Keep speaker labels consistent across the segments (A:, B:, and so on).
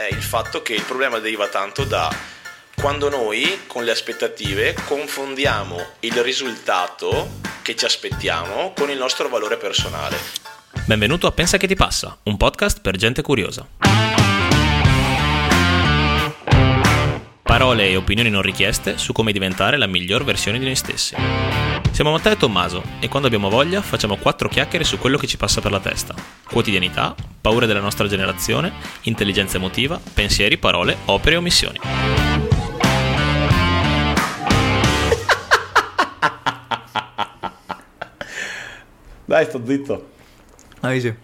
A: è il fatto che il problema deriva tanto da quando noi con le aspettative confondiamo il risultato che ci aspettiamo con il nostro valore personale.
B: Benvenuto a Pensa che ti passa, un podcast per gente curiosa. Parole e opinioni non richieste su come diventare la miglior versione di noi stessi. Siamo Matteo e Tommaso e quando abbiamo voglia facciamo quattro chiacchiere su quello che ci passa per la testa. Quotidianità, paure della nostra generazione, intelligenza emotiva, pensieri, parole, opere e omissioni.
A: Dai, sto zitto.
C: Ah, sì.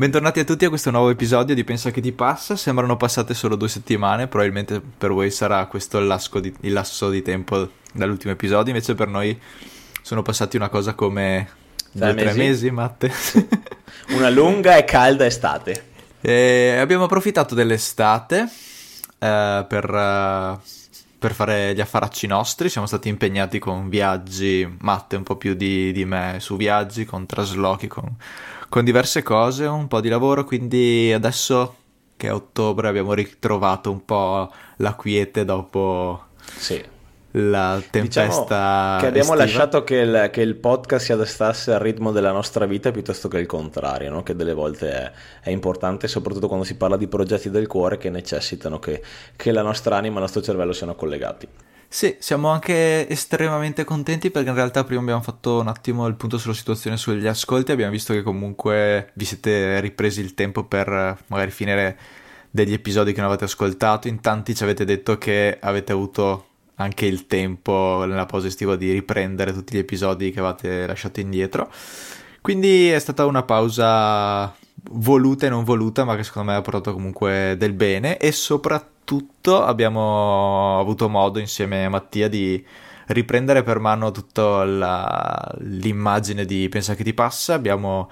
C: Bentornati a tutti a questo nuovo episodio di Pensa che ti passa. Sembrano passate solo due settimane, probabilmente per voi sarà questo il lasso di, il lasso di tempo dall'ultimo episodio, invece per noi sono passati una cosa come
A: Tre
C: due o tre
A: mesi?
C: mesi, Matte.
A: Una lunga e calda estate.
C: E abbiamo approfittato dell'estate eh, per, eh, per fare gli affaracci nostri. Siamo stati impegnati con viaggi, Matte un po' più di, di me su viaggi, con traslochi, con, con diverse cose, un po' di lavoro. Quindi adesso che è ottobre abbiamo ritrovato un po' la quiete dopo
A: Sì.
C: la tempesta.
A: Diciamo che abbiamo
C: estiva.
A: lasciato che il, che il podcast si adattasse al ritmo della nostra vita piuttosto che il contrario, no? che delle volte è, è importante, soprattutto quando si parla di progetti del cuore che necessitano che, che la nostra anima e il nostro cervello siano collegati.
C: Sì, siamo anche estremamente contenti perché in realtà prima abbiamo fatto un attimo il punto sulla situazione sugli ascolti, abbiamo visto che comunque vi siete ripresi il tempo per eh, magari finire degli episodi che non avete ascoltato, in tanti ci avete detto che avete avuto anche il tempo nella pausa estiva di riprendere tutti gli episodi che avete lasciato indietro. Quindi è stata una pausa voluta e non voluta, ma che secondo me ha portato comunque del bene e soprattutto abbiamo avuto modo insieme a Mattia di riprendere per mano tutta la- l'immagine di Pensa che ti passa. Abbiamo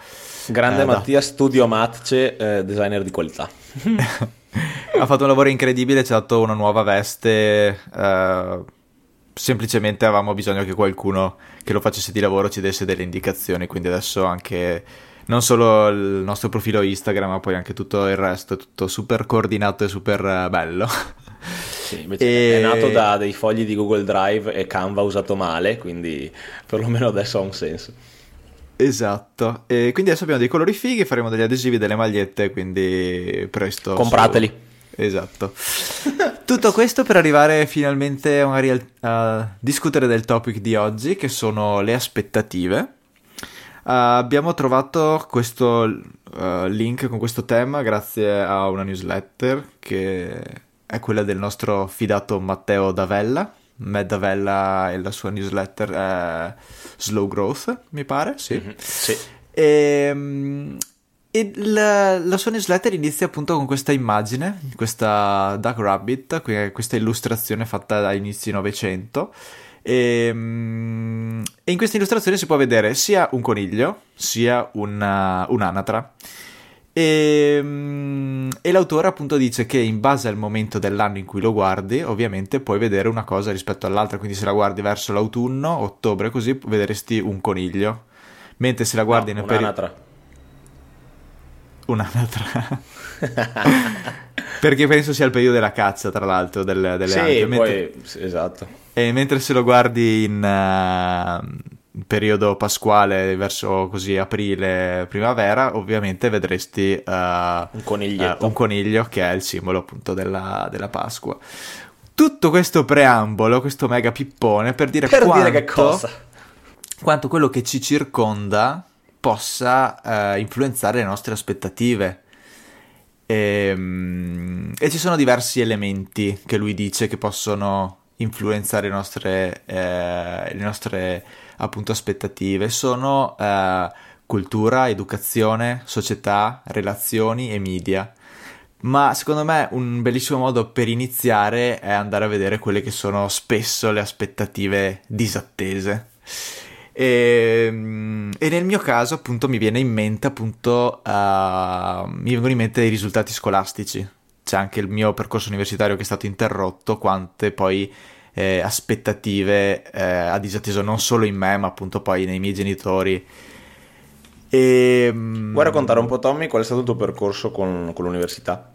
A: Grande
C: eh, da-
A: Mattia, studio Matce, eh, designer di qualità.
C: ha fatto un lavoro incredibile, ci ha dato una nuova veste. eh, semplicemente avevamo bisogno che qualcuno che lo facesse di lavoro ci desse delle indicazioni. Quindi adesso anche non solo il nostro profilo Instagram, ma poi anche tutto il resto è tutto super coordinato e super eh, bello.
A: Sì, invece
C: E-
A: È nato da dei fogli di Google Drive e Canva usato male, quindi perlomeno adesso ha un senso.
C: Esatto. E quindi adesso abbiamo dei colori fighi, faremo degli adesivi, delle magliette, quindi presto. su-
A: Comprateli.
C: Esatto. Tutto questo per arrivare finalmente magari al- a discutere del topic di oggi, che sono le aspettative. Uh, abbiamo trovato questo uh, link con questo tema grazie a una newsletter che è quella del nostro fidato Matteo Davella. Matt Davella e la sua newsletter è Slow Growth, mi pare, sì.
A: Mhm, Sì.
C: E, mm, e la, la sua newsletter inizia appunto con questa immagine, questa Duck Rabbit, que- questa illustrazione fatta a inizi Novecento. E, mm, e in questa illustrazione si può vedere sia un coniglio sia una- un'anatra. E, mm, e l'autore appunto dice che in base al momento dell'anno in cui lo guardi, ovviamente puoi vedere una cosa rispetto all'altra. Quindi se la guardi verso l'autunno, ottobre, così vedresti un coniglio. Mentre se la guardi
A: No,
C: nel periodo
A: un'anatra.
C: un'anatra. Perché penso sia il periodo della caccia, tra l'altro, del- delle
A: Sì,
C: anatre. Mentre-
A: poi, sì, esatto.
C: E mentre se lo guardi in eh, periodo pasquale, verso così aprile, primavera, ovviamente vedresti eh,
A: Un coniglietto.
C: eh, un coniglio che è il simbolo appunto della, della Pasqua. Tutto questo preambolo, questo mega pippone, per dire
A: Per
C: quanto,
A: dire che cosa?
C: quanto quello che ci circonda possa eh, influenzare le nostre aspettative. Ehm, E, ci sono diversi elementi che lui dice che possono influenzare le nostre, eh, le nostre appunto aspettative. Sono eh, cultura, educazione, società, relazioni e media. Ma secondo me un bellissimo modo per iniziare è andare a vedere quelle che sono spesso le aspettative disattese. E, mm, e nel mio caso, appunto, mi viene in mente, appunto, uh, mi vengono in mente i risultati scolastici. C'è anche il mio percorso universitario che è stato interrotto, quante poi eh, aspettative eh, ha disatteso non solo in me, ma appunto poi nei miei genitori. E, mm,
A: Vuoi raccontare un po', Tommy, qual è stato il tuo percorso con, con l'università?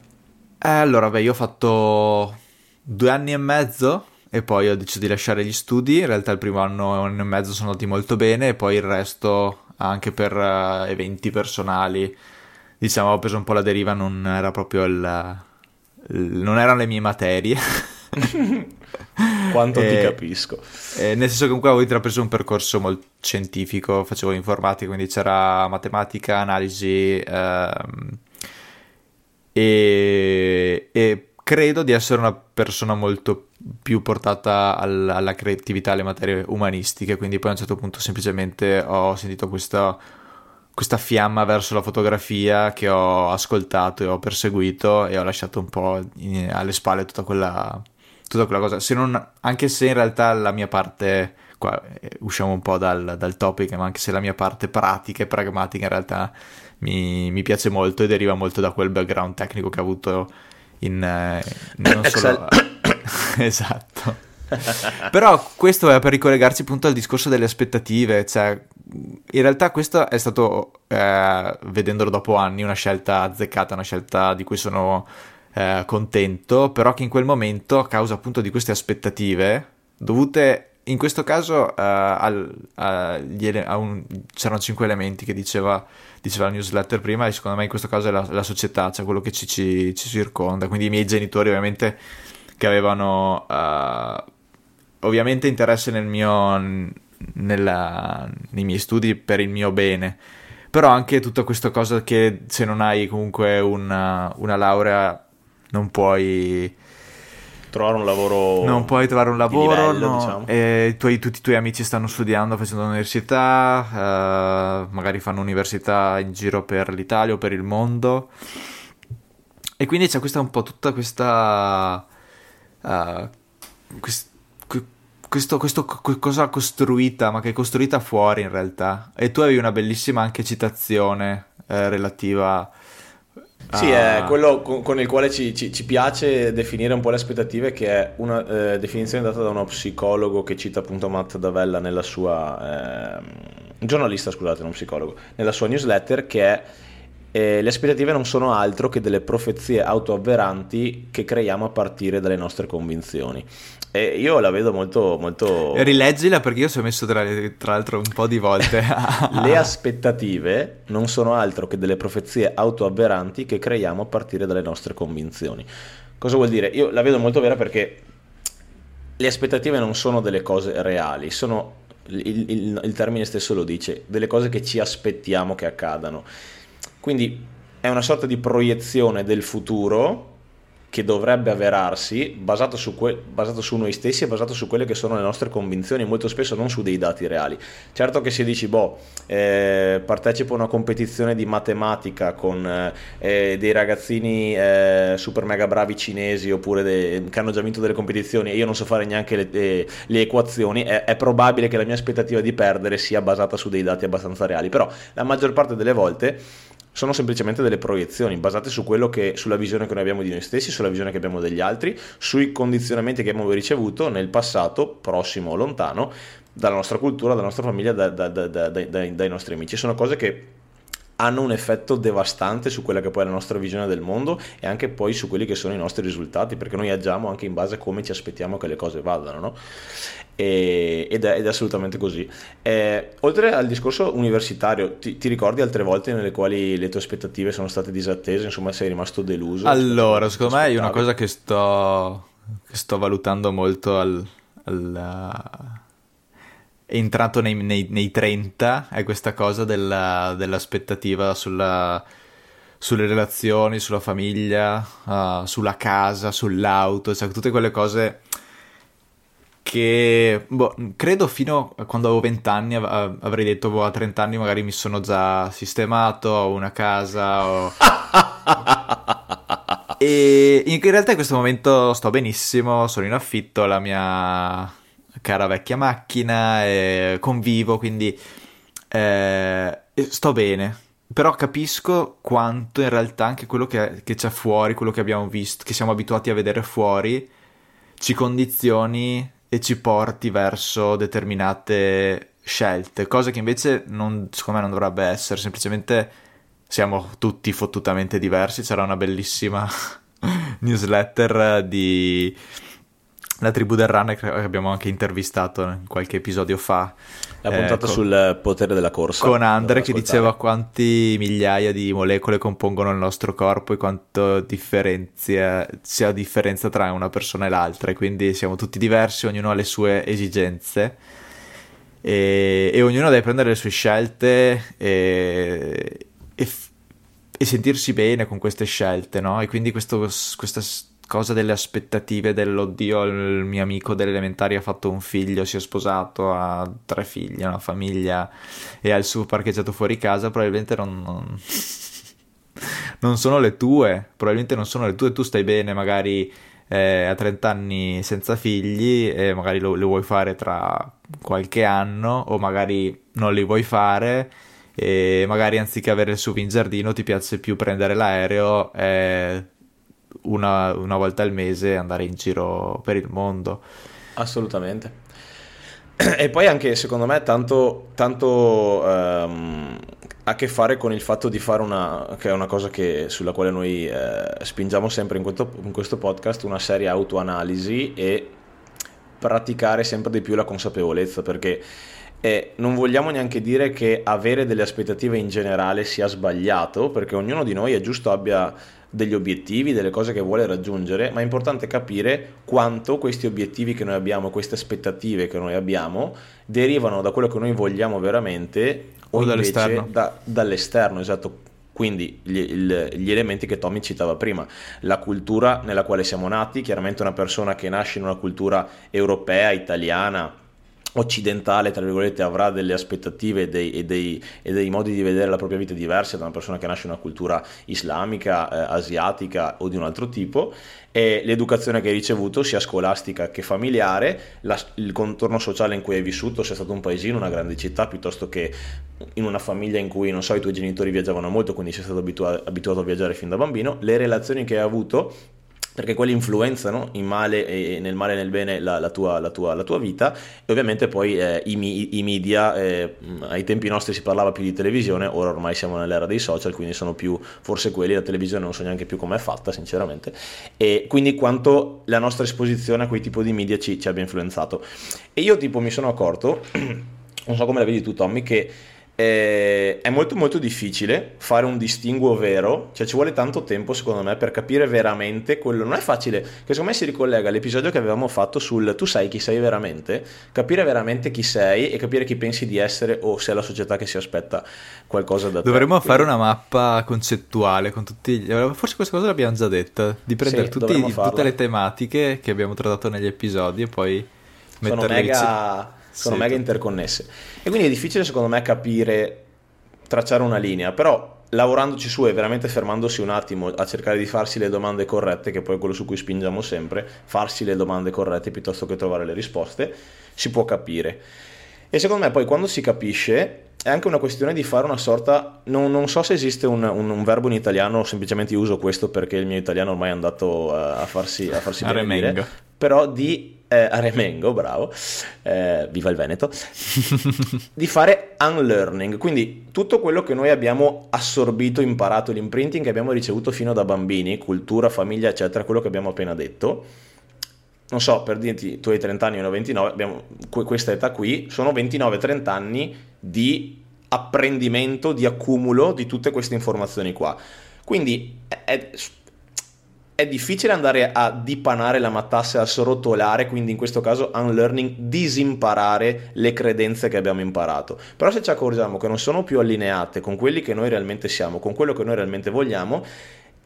C: Eh, allora, beh, io ho fatto due anni e mezzo e poi ho deciso di lasciare gli studi. In realtà il primo anno e anno e mezzo sono andati molto bene e poi il resto anche per uh, eventi personali. Diciamo, ho preso un po' la deriva, non era proprio il, il non erano le mie materie.
A: Quanto e, ti capisco.
C: nel senso che comunque avevo intrapreso un percorso molto scientifico, facevo informatica, quindi c'era matematica, analisi ehm, e, e, credo di essere una persona molto più portata al, alla creatività, alle materie umanistiche, quindi poi a un certo punto semplicemente ho sentito questa, questa fiamma verso la fotografia che ho ascoltato e ho perseguito e ho lasciato un po' in, alle spalle tutta quella tutta quella cosa, se non, anche se in realtà la mia parte, qua eh, usciamo un po' dal, dal topic, ma anche se la mia parte pratica e pragmatica in realtà mi, mi piace molto e deriva molto da quel background tecnico che ho avuto in... Eh, non solo... esatto. Però questo è per ricollegarsi appunto al discorso delle aspettative, cioè in realtà questo è stato, eh, vedendolo dopo anni, una scelta azzeccata, una scelta di cui sono eh, contento, però che in quel momento, a causa appunto di queste aspettative, dovute in questo caso uh, al, ele- un, c'erano cinque elementi che diceva, diceva la newsletter prima e secondo me in questo caso è la, la società, cioè quello che ci, ci, ci, circonda, quindi i miei genitori ovviamente che avevano uh, ovviamente interesse nel mio, nella, nei miei studi per il mio bene, però anche tutta questa cosa che se non hai comunque una, una laurea non puoi
A: trovare un lavoro.
C: Non puoi trovare un lavoro, livello, no. diciamo. e tuoi, tutti i tuoi amici stanno studiando, facendo l'università, uh, magari fanno università in giro per l'Italia o per il mondo. E quindi c'è questa un po' tutta questa. Uh, quest, questo, questo, cosa costruita, ma che è costruita fuori in realtà. E tu avevi una bellissima anche citazione eh, relativa
A: sì, ah. è quello con, con il quale ci, ci, ci, piace definire un po' le aspettative, che è una eh, definizione data da uno psicologo che cita appunto Matt Davella nella sua... Eh, giornalista, scusate, non psicologo, nella sua newsletter, che è eh, le aspettative non sono altro che delle profezie autoavveranti che creiamo a partire dalle nostre convinzioni. E io la vedo molto, molto...
C: Rileggila perché io ci ho messo tra, tra l'altro un po' di volte.
A: Le aspettative non sono altro che delle profezie autoavveranti che creiamo a partire dalle nostre convinzioni. Cosa vuol dire? Io la vedo molto vera perché le aspettative non sono delle cose reali, sono, il, il, il termine stesso lo dice, delle cose che ci aspettiamo che accadano. Quindi è una sorta di proiezione del futuro che dovrebbe avverarsi basato su, que- basato su, noi stessi e basato su quelle che sono le nostre convinzioni, molto spesso non su dei dati reali. Certo che se dici, boh, eh, partecipo a una competizione di matematica con eh, dei ragazzini eh, super mega bravi cinesi oppure de- che hanno già vinto delle competizioni e io non so fare neanche le, le, le equazioni, è, è probabile che la mia aspettativa di perdere sia basata su dei dati abbastanza reali, però la maggior parte delle volte sono semplicemente delle proiezioni basate su che, sulla visione che noi abbiamo di noi stessi, sulla visione che abbiamo degli altri, sui condizionamenti che abbiamo ricevuto nel passato, prossimo o lontano, dalla nostra cultura, dalla nostra famiglia, da, da, da, dai nostri amici. Sono cose che hanno un effetto devastante su quella che poi è la nostra visione del mondo e anche poi su quelli che sono i nostri risultati, perché noi agiamo anche in base a come ci aspettiamo che le cose vadano, no? E, ed, è, ed, è, assolutamente così. Eh, oltre al discorso universitario, ti, ti, ricordi altre volte nelle quali le tue aspettative sono state disattese? Insomma, sei rimasto deluso?
C: Allora, secondo me è una cosa che sto, che sto valutando molto al, al entrato nei, nei, nei, 30 è questa cosa della, dell'aspettativa sulla, sulle relazioni, sulla famiglia, uh, sulla casa, sull'auto, cioè tutte quelle cose che boh, credo fino a quando avevo 20 anni av- avrei detto boh, a 30 anni magari mi sono già sistemato, ho una casa ho... e in realtà in questo momento sto benissimo, sono in affitto, la mia cara vecchia macchina, e convivo, quindi eh, sto bene. Però capisco quanto in realtà anche quello che, che, c'è fuori, quello che abbiamo visto, che siamo abituati a vedere fuori, ci condizioni e ci porti verso determinate scelte, cosa che invece non, secondo me non dovrebbe essere, semplicemente siamo tutti fottutamente diversi, c'era una bellissima newsletter di la tribù del runner che abbiamo anche intervistato in qualche episodio fa.
A: La puntata eh, con, sul potere della corsa.
C: Con Andre che diceva quanti migliaia di molecole compongono il nostro corpo e quanto differenzia, sia differenza tra una persona e l'altra. E quindi siamo tutti diversi, ognuno ha le sue esigenze. E, e ognuno deve prendere le sue scelte e, e, e sentirsi bene con queste scelte, no? E quindi questo, questa cosa delle aspettative dell'oddio, il mio amico delle elementari ha fatto un figlio, si è sposato, ha tre figli, una famiglia e ha il suo parcheggiato fuori casa, probabilmente non, non, non sono le tue, probabilmente non sono le tue, tu stai bene magari eh, a 30 anni senza figli e magari lo, lo vuoi fare tra qualche anno o magari non li vuoi fare e magari anziché avere il SUV in giardino ti piace più prendere l'aereo e una, una volta al mese andare in giro per il mondo.
A: Assolutamente. E poi anche secondo me tanto, tanto um, a che fare con il fatto di fare una, che è una cosa che, sulla quale noi eh, spingiamo sempre in questo, in questo podcast, una seria autoanalisi e praticare sempre di più la consapevolezza perché eh, non vogliamo neanche dire che avere delle aspettative in generale sia sbagliato perché ognuno di noi è giusto abbia degli obiettivi, delle cose che vuole raggiungere, ma è importante capire quanto questi obiettivi che noi abbiamo, queste aspettative che noi abbiamo, derivano da quello che noi vogliamo veramente o, o dall'esterno. Da, dall'esterno, esatto. Quindi gli, gli, elementi che Tommy citava prima, la cultura nella quale siamo nati, chiaramente una persona che nasce in una cultura europea, italiana, occidentale, tra virgolette, avrà delle aspettative e dei, e, dei, e dei, modi di vedere la propria vita diversi da una persona che nasce in una cultura islamica, eh, asiatica o di un altro tipo e l'educazione che hai ricevuto sia scolastica che familiare, la, il contorno sociale in cui hai vissuto, sia stato un paesino, una grande città, piuttosto che in una famiglia in cui, non so, i tuoi genitori viaggiavano molto, quindi sei stato abituato, abituato a viaggiare fin da bambino, le relazioni che hai avuto perché quelli influenzano in male nel male e nel bene la, la, tua, la, tua, la tua, vita e ovviamente poi eh, i, i, media, eh, ai tempi nostri si parlava più di televisione, ora ormai siamo nell'era dei social, quindi sono più forse quelli, la televisione non so neanche più com'è fatta sinceramente, e quindi quanto la nostra esposizione a quei tipi di media ci, ci abbia influenzato. E io tipo mi sono accorto, non so come la vedi tu Tommy, che eh, è molto molto difficile fare un distinguo vero, cioè ci vuole tanto tempo secondo me per capire veramente quello, non è facile, che secondo me si ricollega all'episodio che avevamo fatto sul tu sai chi sei veramente, capire veramente chi sei e capire chi pensi di essere o se è la società che si aspetta qualcosa da
C: te. Dovremmo fare una mappa concettuale con tutti, gli... forse questa cosa l'abbiamo già detta, di prendere sì, tutti, tutte le tematiche che abbiamo trattato negli episodi e poi
A: metterle mega sono sì, mega interconnesse. E quindi è difficile secondo me capire, tracciare una linea, però lavorandoci su e veramente fermandosi un attimo a cercare di farsi le domande corrette, che poi è quello su cui spingiamo sempre, farsi le domande corrette piuttosto che trovare le risposte, si può capire. E secondo me poi quando si capisce è anche una questione di fare una sorta, non, non so se esiste un, un, un, verbo in italiano, semplicemente uso questo perché il mio italiano ormai è andato a, farsi, a farsi bene però di eh, a Remengo, bravo, eh, viva il Veneto, di fare unlearning, quindi tutto quello che noi abbiamo assorbito, imparato, l'imprinting che abbiamo ricevuto fino da bambini, cultura, famiglia, eccetera, quello che abbiamo appena detto, non so, per dirti, tu hai 30 anni, io ne ho 29, abbiamo questa età qui, sono 29-30 anni di apprendimento, di accumulo di tutte queste informazioni qua. Quindi è, è difficile andare a dipanare la matassa e a srotolare, quindi in questo caso unlearning, disimparare le credenze che abbiamo imparato. Però se ci accorgiamo che non sono più allineate con quelli che noi realmente siamo, con quello che noi realmente vogliamo,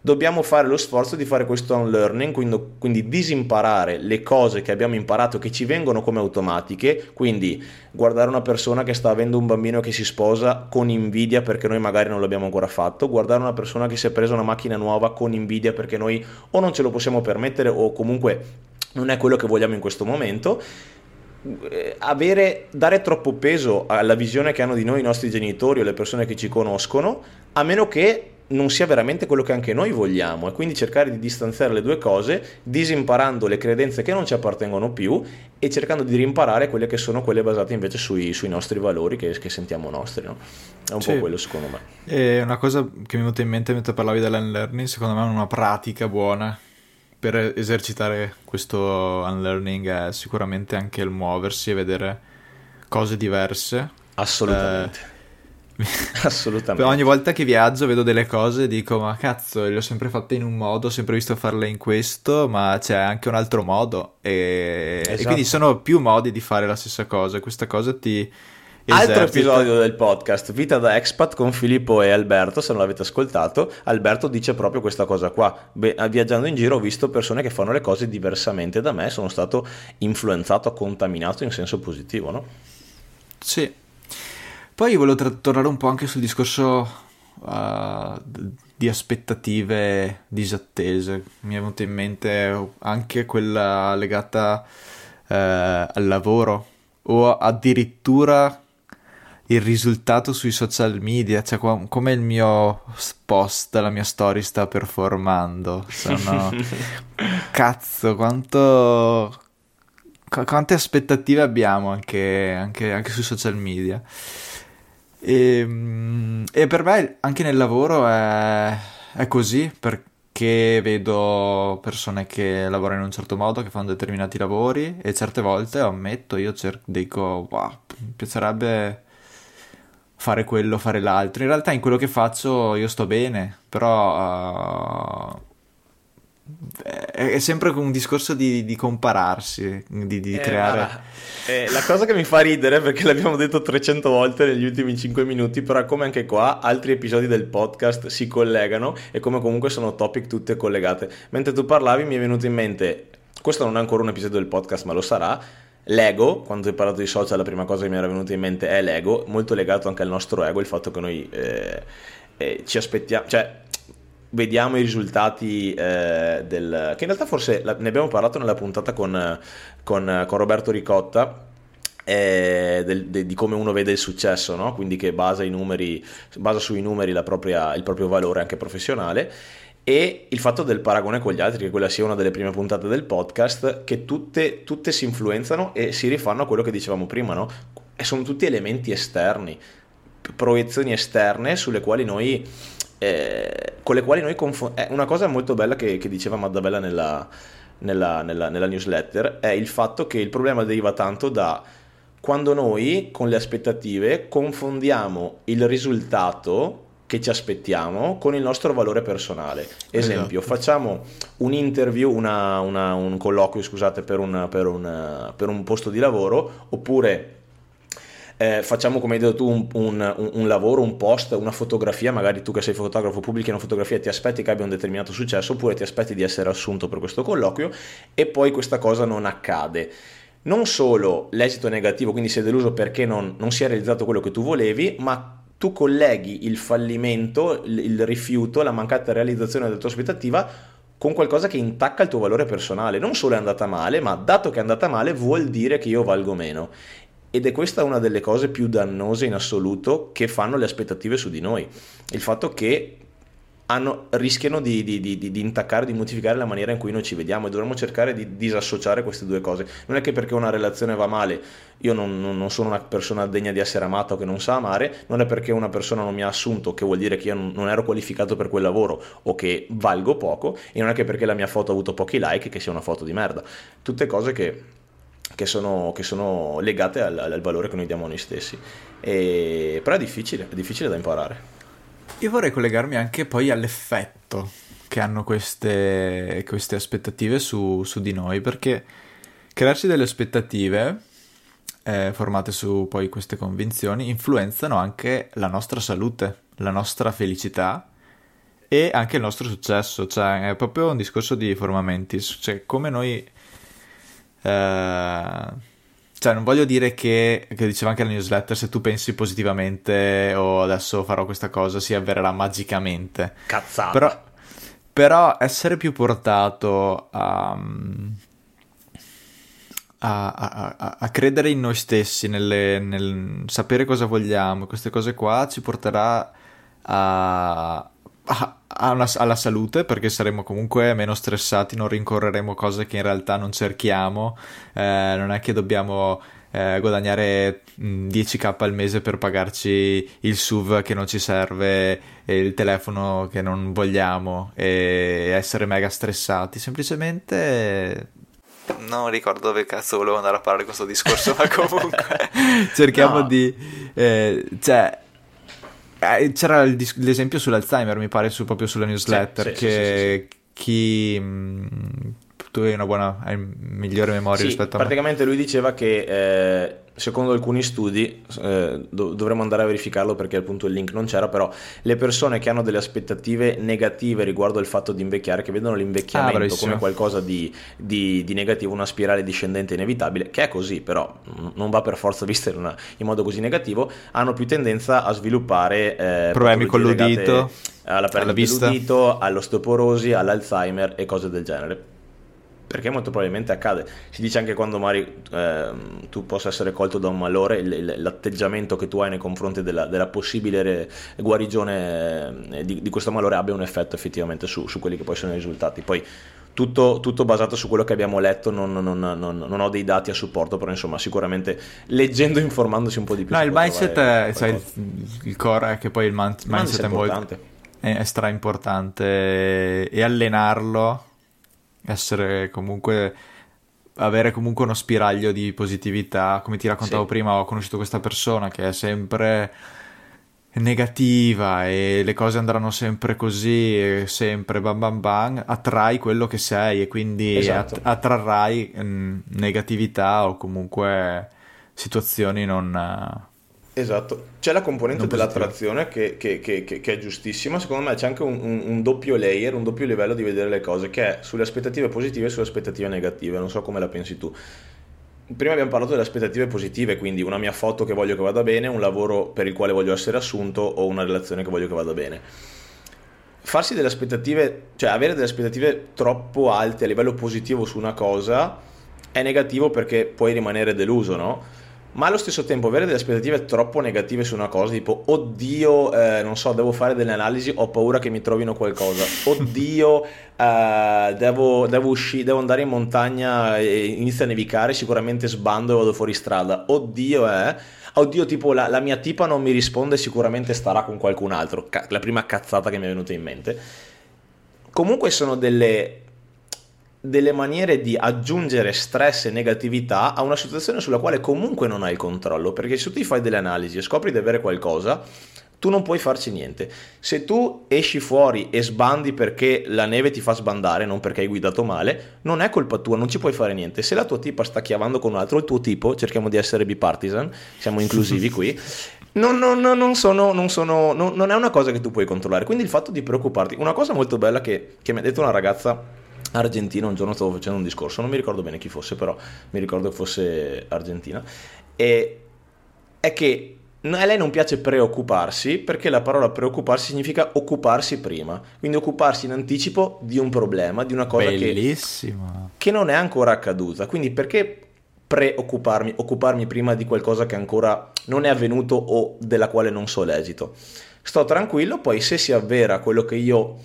A: dobbiamo fare lo sforzo di fare questo unlearning, quindi, quindi disimparare le cose che abbiamo imparato che ci vengono come automatiche, quindi guardare una persona che sta avendo un bambino che si sposa con invidia perché noi magari non l'abbiamo ancora fatto, guardare una persona che si è presa una macchina nuova con invidia perché noi o non ce lo possiamo permettere o comunque non è quello che vogliamo in questo momento. Eh, avere, dare troppo peso alla visione che hanno di noi i nostri genitori o le persone che ci conoscono, a meno che non sia veramente quello che anche noi vogliamo e quindi cercare di distanziare le due cose disimparando le credenze che non ci appartengono più e cercando di rimparare quelle che sono quelle basate invece sui, sui nostri valori che, che, sentiamo nostri no? è un sì. po' quello secondo me
C: e una cosa che mi è venuta in mente mentre parlavi dell'unlearning secondo me è una pratica buona per esercitare questo unlearning è sicuramente anche il muoversi e vedere cose diverse.
A: Assolutamente. Eh, Assolutamente.
C: ogni volta che viaggio vedo delle cose e dico: Ma cazzo, le ho sempre fatte in un modo, ho sempre visto farle in questo, ma c'è anche un altro modo. E, esatto. e quindi sono più modi di fare la stessa cosa. Questa cosa ti.
A: Esercita. Altro episodio del podcast Vita da Expat con Filippo e Alberto, se non l'avete ascoltato, Alberto dice proprio questa cosa qua. Beh, viaggiando in giro ho visto persone che fanno le cose diversamente da me, sono stato influenzato, contaminato in senso positivo, no?
C: Sì, poi volevo tra- tornare un po' anche sul discorso uh, di aspettative disattese. Mi è venuta in mente anche quella legata uh, al lavoro o addirittura il risultato sui social media, cioè come il mio post, la mia story sta performando. Sono... Cazzo, quanto... Qu- quante aspettative abbiamo anche, anche, anche sui social media. E, ehm, e per me anche nel lavoro è, è così perché vedo persone che lavorano in un certo modo, che fanno determinati lavori e certe volte ammetto, io cer- dico, wow, mi piacerebbe fare quello, fare l'altro. In realtà in quello che faccio io sto bene, però uh, è sempre un discorso di, di compararsi, di, di eh, creare...
A: Eh, la cosa che mi fa ridere, perché l'abbiamo detto 300 volte negli ultimi 5 minuti, però come anche qua altri episodi del podcast si collegano e come comunque sono topic tutte collegate. Mentre tu parlavi mi è venuto in mente, questo non è ancora un episodio del podcast ma lo sarà, L'ego, quando hai parlato di social la prima cosa che mi era venuta in mente è l'ego, molto legato anche al nostro ego, il fatto che noi eh, eh, ci aspettiamo, cioè vediamo i risultati eh, del... che in realtà forse ne abbiamo parlato nella puntata con, con, con Roberto Ricotta, eh, del, de, di come uno vede il successo, no? quindi che basa, numeri, basa sui numeri propria, il proprio valore anche professionale e il fatto del paragone con gli altri, che quella sia una delle prime puntate del podcast, che tutte, tutte si influenzano e si rifanno a quello che dicevamo prima, no? Sono tutti elementi esterni, proiezioni esterne sulle quali noi eh, con le quali noi confondiamo. Una cosa molto bella che, che diceva Maddabella nella, nella, nella, nella, newsletter è il fatto che il problema deriva tanto da quando noi con le aspettative confondiamo il risultato che ci aspettiamo con il nostro valore personale. Esempio, esatto. facciamo un interview, una, una, un colloquio, scusate, per un, per, un, per un posto di lavoro, oppure eh, facciamo come hai detto tu un, un, un, lavoro, un post, una fotografia, magari tu che sei fotografo pubblichi una fotografia e ti aspetti che abbia un determinato successo oppure ti aspetti di essere assunto per questo colloquio e poi questa cosa non accade. Non solo l'esito è negativo, quindi sei deluso perché non, non si è realizzato quello che tu volevi, ma tu colleghi il fallimento, il, il rifiuto, la mancata realizzazione della tua aspettativa con qualcosa che intacca il tuo valore personale. Non solo è andata male, ma dato che è andata male vuol dire che io valgo meno. Ed è questa una delle cose più dannose in assoluto che fanno le aspettative su di noi. Il fatto che hanno, rischiano di, di, di, di, intaccare, di modificare la maniera in cui noi ci vediamo e dovremmo cercare di disassociare queste due cose. Non è che perché una relazione va male io non, non, sono una persona degna di essere amata o che non sa amare, non è perché una persona non mi ha assunto che vuol dire che io non ero qualificato per quel lavoro o che valgo poco e non è che perché la mia foto ha avuto pochi like che sia una foto di merda. Tutte cose che che sono, che sono legate al, al, valore che noi diamo a noi stessi. E, però è difficile, è difficile da imparare.
C: Io vorrei collegarmi anche poi all'effetto che hanno queste, queste aspettative su, su, di noi, perché crearsi delle aspettative eh, formate su poi queste convinzioni influenzano anche la nostra salute, la nostra felicità e anche il nostro successo, cioè è proprio un discorso di formamenti, cioè come noi eh, cioè, non voglio dire che, che diceva anche la newsletter, se tu pensi positivamente o adesso farò questa cosa si avvererà magicamente.
A: Cazzata.
C: Però, però essere più portato a, a, a, a credere in noi stessi, nelle, nel sapere cosa vogliamo, queste cose qua ci porterà a, alla salute perché saremo comunque meno stressati, non rincorreremo cose che in realtà non cerchiamo, eh, non è che dobbiamo eh, guadagnare 10k al mese per pagarci il SUV che non ci serve e il telefono che non vogliamo e essere mega stressati. Semplicemente non ricordo dove cazzo volevo andare a parlare questo discorso, ma comunque cerchiamo no. di... Eh, cioè, eh, c'era dis- l'esempio sull'Alzheimer, mi pare, su, proprio sulla newsletter, sì, che sì, sì, chi... Mh, mm, tu hai una buona, hai migliore memoria rispetto a
A: me. Praticamente lui diceva che eh, secondo alcuni studi, eh, do- dovremmo andare a verificarlo perché appunto il link non c'era, però le persone che hanno delle aspettative negative riguardo al fatto di invecchiare, che vedono l'invecchiamento ah, come qualcosa di, di, di, negativo, una spirale discendente inevitabile, che è così, però non va per forza vista in, una, in modo così negativo, hanno più tendenza a sviluppare
C: eh, problemi con l'udito,
A: alla perdita dell'udito, all'osteoporosi, all'Alzheimer e cose del genere perché molto probabilmente accade. Si dice anche quando magari eh, tu possa essere colto da un malore, l- l'atteggiamento che tu hai nei confronti della, della possibile re- guarigione eh, di, di, questo malore abbia un effetto effettivamente su, su, quelli che poi sono i risultati. Poi tutto, tutto basato su quello che abbiamo letto, non, non, non, non, ho dei dati a supporto, però insomma sicuramente leggendo e informandosi un po' di più.
C: No, il mindset è, cioè, il, il, core è che poi il man- mindset, mindset è, molto, è, è stra importante e allenarlo essere comunque avere comunque uno spiraglio di positività. Come ti raccontavo sì. prima, ho conosciuto questa persona che è sempre negativa e le cose andranno sempre così, sempre bam bam bam, attrai quello che sei e quindi esatto. attrarrai mh, negatività o comunque situazioni non
A: Esatto, c'è la componente dell'attrazione che, che, che, che, è giustissima, secondo me c'è anche un, un, un, doppio layer, un doppio livello di vedere le cose, che è sulle aspettative positive e sulle aspettative negative, non so come la pensi tu. Prima abbiamo parlato delle aspettative positive, quindi una mia foto che voglio che vada bene, un lavoro per il quale voglio essere assunto o una relazione che voglio che vada bene. Farsi delle aspettative, cioè avere delle aspettative troppo alte a livello positivo su una cosa è negativo perché puoi rimanere deluso, no? Ma allo stesso tempo avere delle aspettative troppo negative su una cosa, tipo oddio, eh, non so, devo fare delle analisi, ho paura che mi trovino qualcosa, oddio, eh, devo, devo, uscire, devo andare in montagna e inizia a nevicare, sicuramente sbando e vado fuori strada, oddio, eh, oddio, tipo la, la mia tipa non mi risponde, sicuramente starà con qualcun altro, la prima cazzata che mi è venuta in mente. Comunque sono delle delle maniere di aggiungere stress e negatività a una situazione sulla quale comunque non hai il controllo, perché se tu ti fai delle analisi e scopri di avere qualcosa, tu non puoi farci niente. Se tu esci fuori e sbandi perché la neve ti fa sbandare, non perché hai guidato male, non è colpa tua, non ci puoi fare niente. Se la tua tipa sta chiavando con un altro, il tuo tipo, cerchiamo di essere bipartisan, siamo inclusivi qui, non, non, non, sono, non, sono, non, è una cosa che tu puoi controllare. Quindi il fatto di preoccuparti, una cosa molto bella che, che mi ha detto una ragazza Argentina, un giorno stavo facendo un discorso, non mi ricordo bene chi fosse, però mi ricordo che fosse Argentina, e è che a lei non piace preoccuparsi perché la parola preoccuparsi significa occuparsi prima, quindi occuparsi in anticipo di un problema, di una cosa che, che, non è ancora accaduta. Quindi perché preoccuparmi, occuparmi prima di qualcosa che ancora non è avvenuto o della quale non so l'esito? Sto tranquillo, poi se si avvera quello che io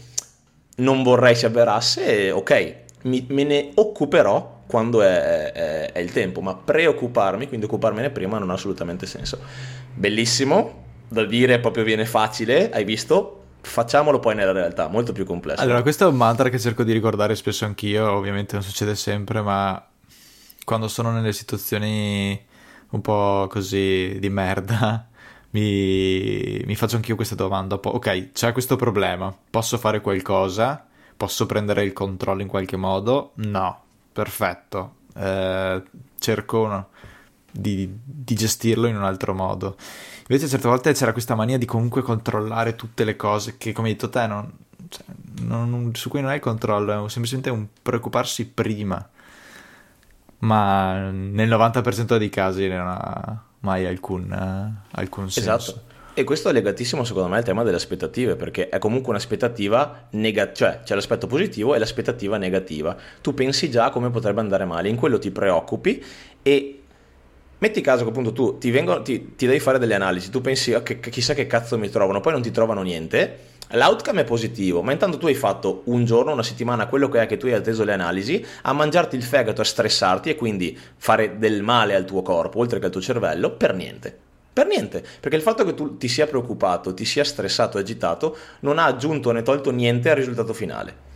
A: non vorrei si avverasse, ok, mi, me ne occuperò quando è, è, è, il tempo, ma preoccuparmi, quindi occuparmene prima non ha assolutamente senso. Bellissimo, da dire proprio viene facile, hai visto? Facciamolo poi nella realtà, molto più complesso.
C: Allora, questo è un mantra che cerco di ricordare spesso anch'io, ovviamente non succede sempre, ma quando sono nelle situazioni un po' così di merda, mi, mi faccio anch'io questa domanda. Ok, c'è questo problema, posso fare qualcosa? Posso prendere il controllo in qualche modo? No, perfetto. Eh, cerco uno, di, di, gestirlo in un altro modo. Invece certe volte c'era questa mania di comunque controllare tutte le cose che, come hai detto te, non, cioè, non, su cui non hai controllo, è semplicemente un preoccuparsi prima. Ma nel 90% dei casi non ha mai alcun, uh, alcun senso.
A: Esatto. E questo è legatissimo secondo me al tema delle aspettative, perché è comunque un'aspettativa negativa, cioè c'è l'aspetto positivo e l'aspettativa negativa. Tu pensi già come potrebbe andare male, in quello ti preoccupi e metti caso che appunto tu ti, vengono, ti, ti devi fare delle analisi, tu pensi oh, che, che chissà che cazzo mi trovano, poi non ti trovano niente, L'outcome è positivo, ma intanto tu hai fatto un giorno, una settimana, quello che è che tu hai atteso le analisi, a mangiarti il fegato, a stressarti e quindi fare del male al tuo corpo, oltre che al tuo cervello, per niente. Per niente, perché il fatto che tu ti sia preoccupato, ti sia stressato agitato, non ha aggiunto né tolto niente al risultato finale.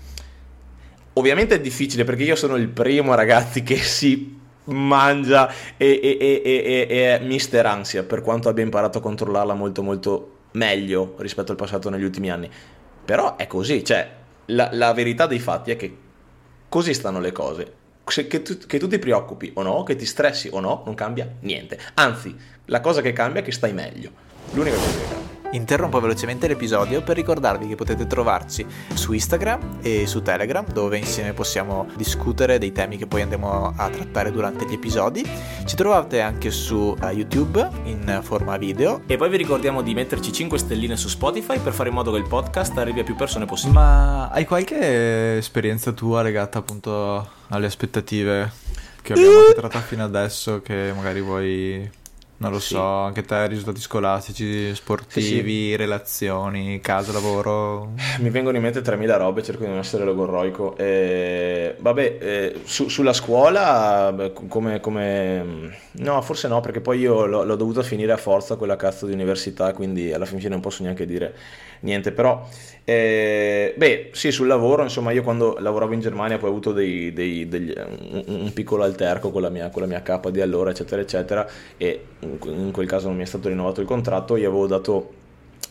A: Ovviamente è difficile perché io sono il primo ragazzi che si mangia e, e, e, e, mister ansia per quanto abbia imparato a controllarla molto molto meglio rispetto al passato negli ultimi anni. Però è così, cioè la, la verità dei fatti è che così stanno le cose. Se, che, tu, che tu ti preoccupi o no, che ti stressi o no, non cambia niente. Anzi, la cosa che cambia è che stai meglio. L'unica cosa che cambia.
C: Interrompo velocemente l'episodio per ricordarvi che potete trovarci su Instagram e su Telegram dove insieme possiamo discutere dei temi che poi andremo a trattare durante gli episodi. Ci trovate anche su uh, YouTube in forma video.
B: E poi vi ricordiamo di metterci 5 stelline su Spotify per fare in modo che il podcast arrivi a più persone possibile.
C: Ma hai qualche esperienza tua legata appunto alle aspettative che abbiamo trattato fino adesso che magari vuoi non lo sì. so, anche te, risultati scolastici, sportivi, sì, sì. relazioni, casa, lavoro.
A: Mi vengono in mente 3000 robe, cerco di non essere logorroico. E, vabbè, eh, su, sulla scuola, come, come, No, forse no, perché poi io l'ho, l'ho dovuta finire a forza quella cazzo di università, quindi alla fin fine non posso neanche dire niente, però eh, beh, sì, sul lavoro, insomma, io quando lavoravo in Germania poi ho avuto dei, dei, degli, un, un, piccolo alterco con la, mia, con la mia capa di allora, eccetera, eccetera, e in quel caso non mi è stato rinnovato il contratto, io avevo dato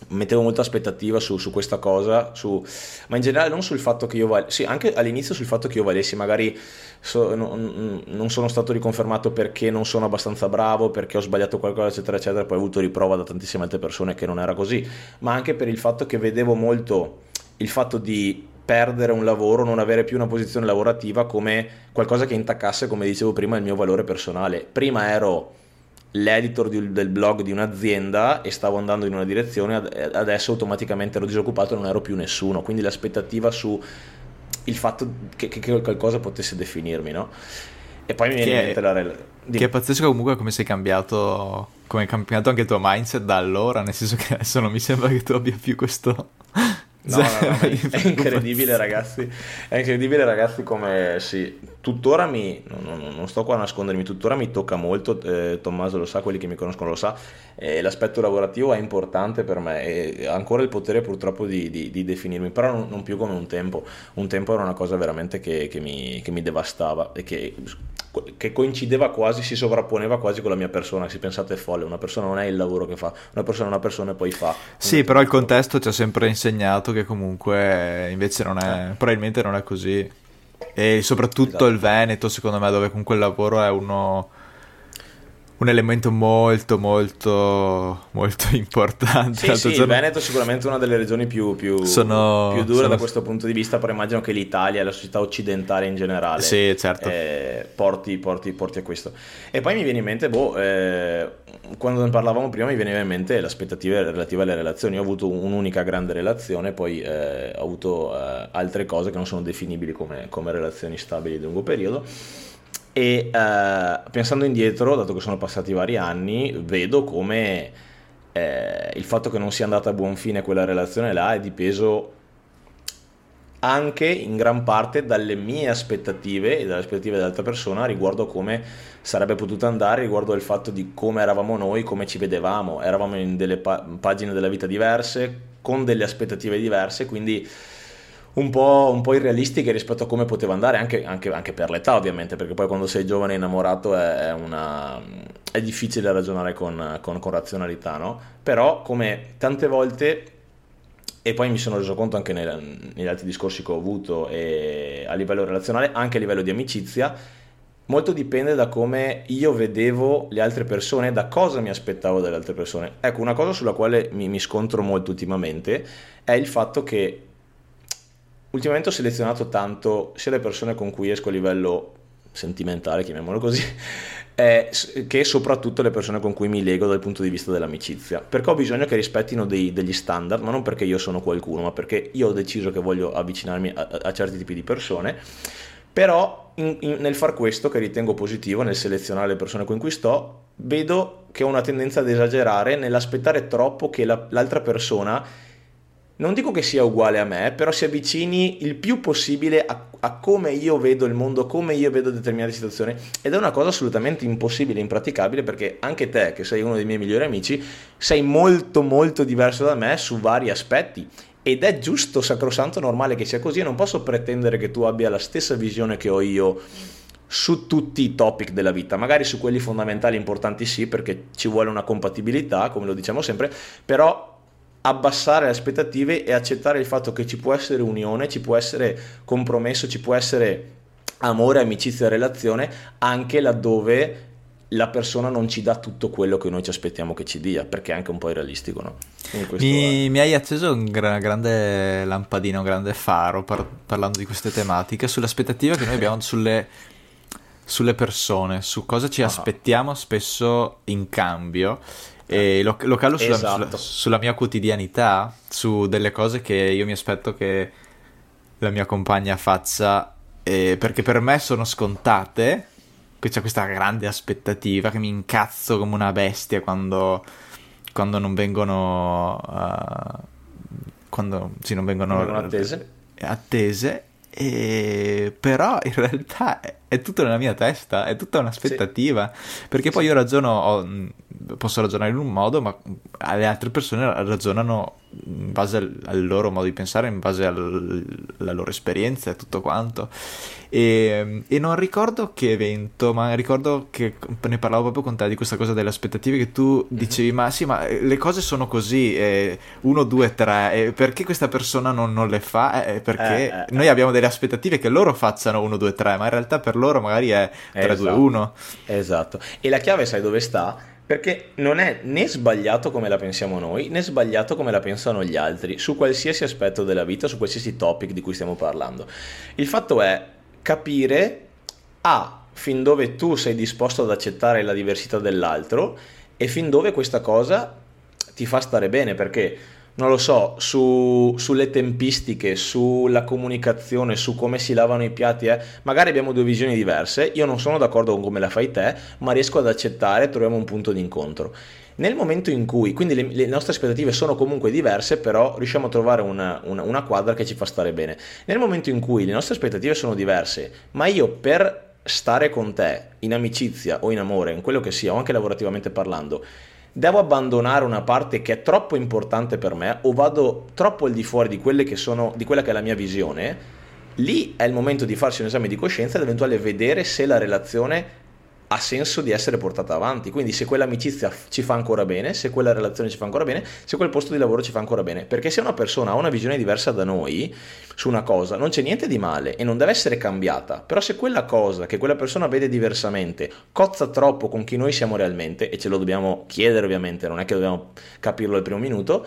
A: mettevo molta aspettativa su, su questa cosa, su, ma in generale non sul fatto che io valessi, sì, anche all'inizio sul fatto che io valessi, magari so, no, non sono stato riconfermato perché non sono abbastanza bravo, perché ho sbagliato qualcosa, eccetera, eccetera, poi ho avuto riprova da tantissime altre persone che non era così, ma anche per il fatto che vedevo molto il fatto di perdere un lavoro, non avere più una posizione lavorativa come qualcosa che intaccasse, come dicevo prima, il mio valore personale. Prima ero l'editor di, del blog di un'azienda e stavo andando in una direzione, adesso automaticamente ero disoccupato e non ero più nessuno, quindi l'aspettativa su il fatto che, che, qualcosa potesse definirmi, no? E poi mi viene in mente la relazione.
C: Che è pazzesco comunque come sei cambiato, come è cambiato anche il tuo mindset da allora, nel senso che adesso non mi sembra che tu abbia più questo
A: No, no, no, è incredibile ragazzi, è incredibile ragazzi come sì, tuttora mi, non, non, sto qua a nascondermi, tuttora mi tocca molto, eh, Tommaso lo sa, quelli che mi conoscono lo sa, eh, l'aspetto lavorativo è importante per me e ancora il potere purtroppo di, di, di definirmi, però non, non, più come un tempo, un tempo era una cosa veramente che, che, mi, che mi devastava e che che coincideva quasi, si sovrapponeva quasi con la mia persona. Si pensate è folle, una persona non è il lavoro che fa, una persona è una persona e poi fa.
C: Sì, però il contesto ci ha sempre insegnato che comunque invece non è, eh. probabilmente non è così. E soprattutto esatto. il Veneto, secondo me, dove comunque il lavoro è uno un elemento molto molto molto importante.
A: Sì, sì, il Veneto è sicuramente una delle regioni più, più, sono, più dure sono... da questo punto di vista, però immagino che l'Italia e la società occidentale in generale
C: sì, certo.
A: eh, porti, porti, porti, a questo. E poi mi viene in mente, boh, eh, quando ne parlavamo prima mi veniva in mente le aspettative relative alle relazioni. Io ho avuto un'unica grande relazione, poi eh, ho avuto eh, altre cose che non sono definibili come, come relazioni stabili di lungo periodo e eh, pensando indietro, dato che sono passati vari anni, vedo come eh, il fatto che non sia andata a buon fine quella relazione là è dipeso anche in gran parte dalle mie aspettative e dalle aspettative dell'altra persona riguardo a come sarebbe potuta andare, riguardo al fatto di come eravamo noi, come ci vedevamo. Eravamo in delle pa- pagine della vita diverse, con delle aspettative diverse, quindi un po', un po', irrealistiche rispetto a come poteva andare, anche, anche, anche, per l'età ovviamente, perché poi quando sei giovane e innamorato è, una, è difficile ragionare con, con, con razionalità, no? Però come tante volte, e poi mi sono reso conto anche nel, negli altri discorsi che ho avuto a livello relazionale, anche a livello di amicizia, molto dipende da come io vedevo le altre persone, da cosa mi aspettavo dalle altre persone. Ecco, una cosa sulla quale mi, mi scontro molto ultimamente è il fatto che ultimamente ho selezionato tanto sia le persone con cui esco a livello sentimentale, chiamiamolo così, eh, che soprattutto le persone con cui mi lego dal punto di vista dell'amicizia. Perché ho bisogno che rispettino dei, degli standard, ma non perché io sono qualcuno, ma perché io ho deciso che voglio avvicinarmi a, a certi tipi di persone. Però in, in, nel far questo, che ritengo positivo, nel selezionare le persone con cui sto, vedo che ho una tendenza ad esagerare nell'aspettare troppo che la, l'altra persona non dico che sia uguale a me, però si avvicini il più possibile a, a, come io vedo il mondo, come io vedo determinate situazioni ed è una cosa assolutamente impossibile, impraticabile perché anche te, che sei uno dei miei migliori amici, sei molto molto diverso da me su vari aspetti. Ed è giusto, sacrosanto, normale che sia così. E non posso pretendere che tu abbia la stessa visione che ho io su tutti i topic della vita, magari su quelli fondamentali importanti sì, perché ci vuole una compatibilità, come lo diciamo sempre, però abbassare le aspettative e accettare il fatto che ci può essere unione, ci può essere compromesso, ci può essere amore, amicizia e relazione anche laddove la persona non ci dà tutto quello che noi ci aspettiamo che ci dia, perché è anche un po' irrealistico, no?
C: Mi, mi, hai acceso un gra- grande lampadino, un grande faro par- parlando di queste tematiche, sulle aspettative che noi abbiamo sulle, sulle persone, su cosa ci ah. aspettiamo spesso in cambio e lo, lo calo sulla, esatto. sulla, sulla, mia quotidianità, su delle cose che io mi aspetto che la mia compagna faccia, eh, perché per me sono scontate. Che c'è questa grande aspettativa che mi incazzo come una bestia quando, quando non vengono. Uh, quando sì, non vengono,
A: non vengono attese.
C: attese e... però in realtà è, è tutto nella mia testa, è tutta un'aspettativa. Sì. Perché poi io ragiono, ho, posso ragionare in un modo, ma le altre persone ragionano in base al, al loro modo di pensare, in base al, alla loro esperienza e tutto quanto. E, e, non ricordo che evento, ma ricordo che ne parlavo proprio con te di questa cosa delle aspettative che tu mhm. dicevi, ma sì, ma eh, le cose sono così, eh, uno, due, tre, eh, perché questa persona non, non le fa? Eh, perché eh, eh, noi abbiamo delle aspettative che loro facciano uno, due, tre, ma in realtà per loro magari è 3, 2, 1.
A: Esatto. E la chiave sai dove sta? Perché non è né sbagliato come la pensiamo noi, né sbagliato come la pensano gli altri, su qualsiasi aspetto della vita, su qualsiasi topic di cui stiamo parlando. Il fatto è capire A, fin dove tu sei disposto ad accettare la diversità dell'altro e fin dove questa cosa ti fa stare bene, perché non lo so, su, sulle tempistiche, sulla comunicazione, su come si lavano i piatti, eh, magari abbiamo due visioni diverse, io non sono d'accordo con come la fai te, ma riesco ad accettare, troviamo un punto di incontro. Nel momento in cui, quindi le, le, nostre aspettative sono comunque diverse, però riusciamo a trovare una, una, una quadra che ci fa stare bene. Nel momento in cui le nostre aspettative sono diverse, ma io per stare con te in amicizia o in amore, in quello che sia, o anche lavorativamente parlando, devo abbandonare una parte che è troppo importante per me o vado troppo al di fuori di, sono, di quella che è la mia visione, lì è il momento di farsi un esame di coscienza ed eventualmente vedere se la relazione ha senso di essere portata avanti. Quindi se quell'amicizia ci fa ancora bene, se quella relazione ci fa ancora bene, se quel posto di lavoro ci fa ancora bene. Perché se una persona ha una visione diversa da noi su una cosa, non c'è niente di male e non deve essere cambiata. Però se quella cosa che quella persona vede diversamente cozza troppo con chi noi siamo realmente, e ce lo dobbiamo chiedere ovviamente, non è che dobbiamo capirlo al primo minuto,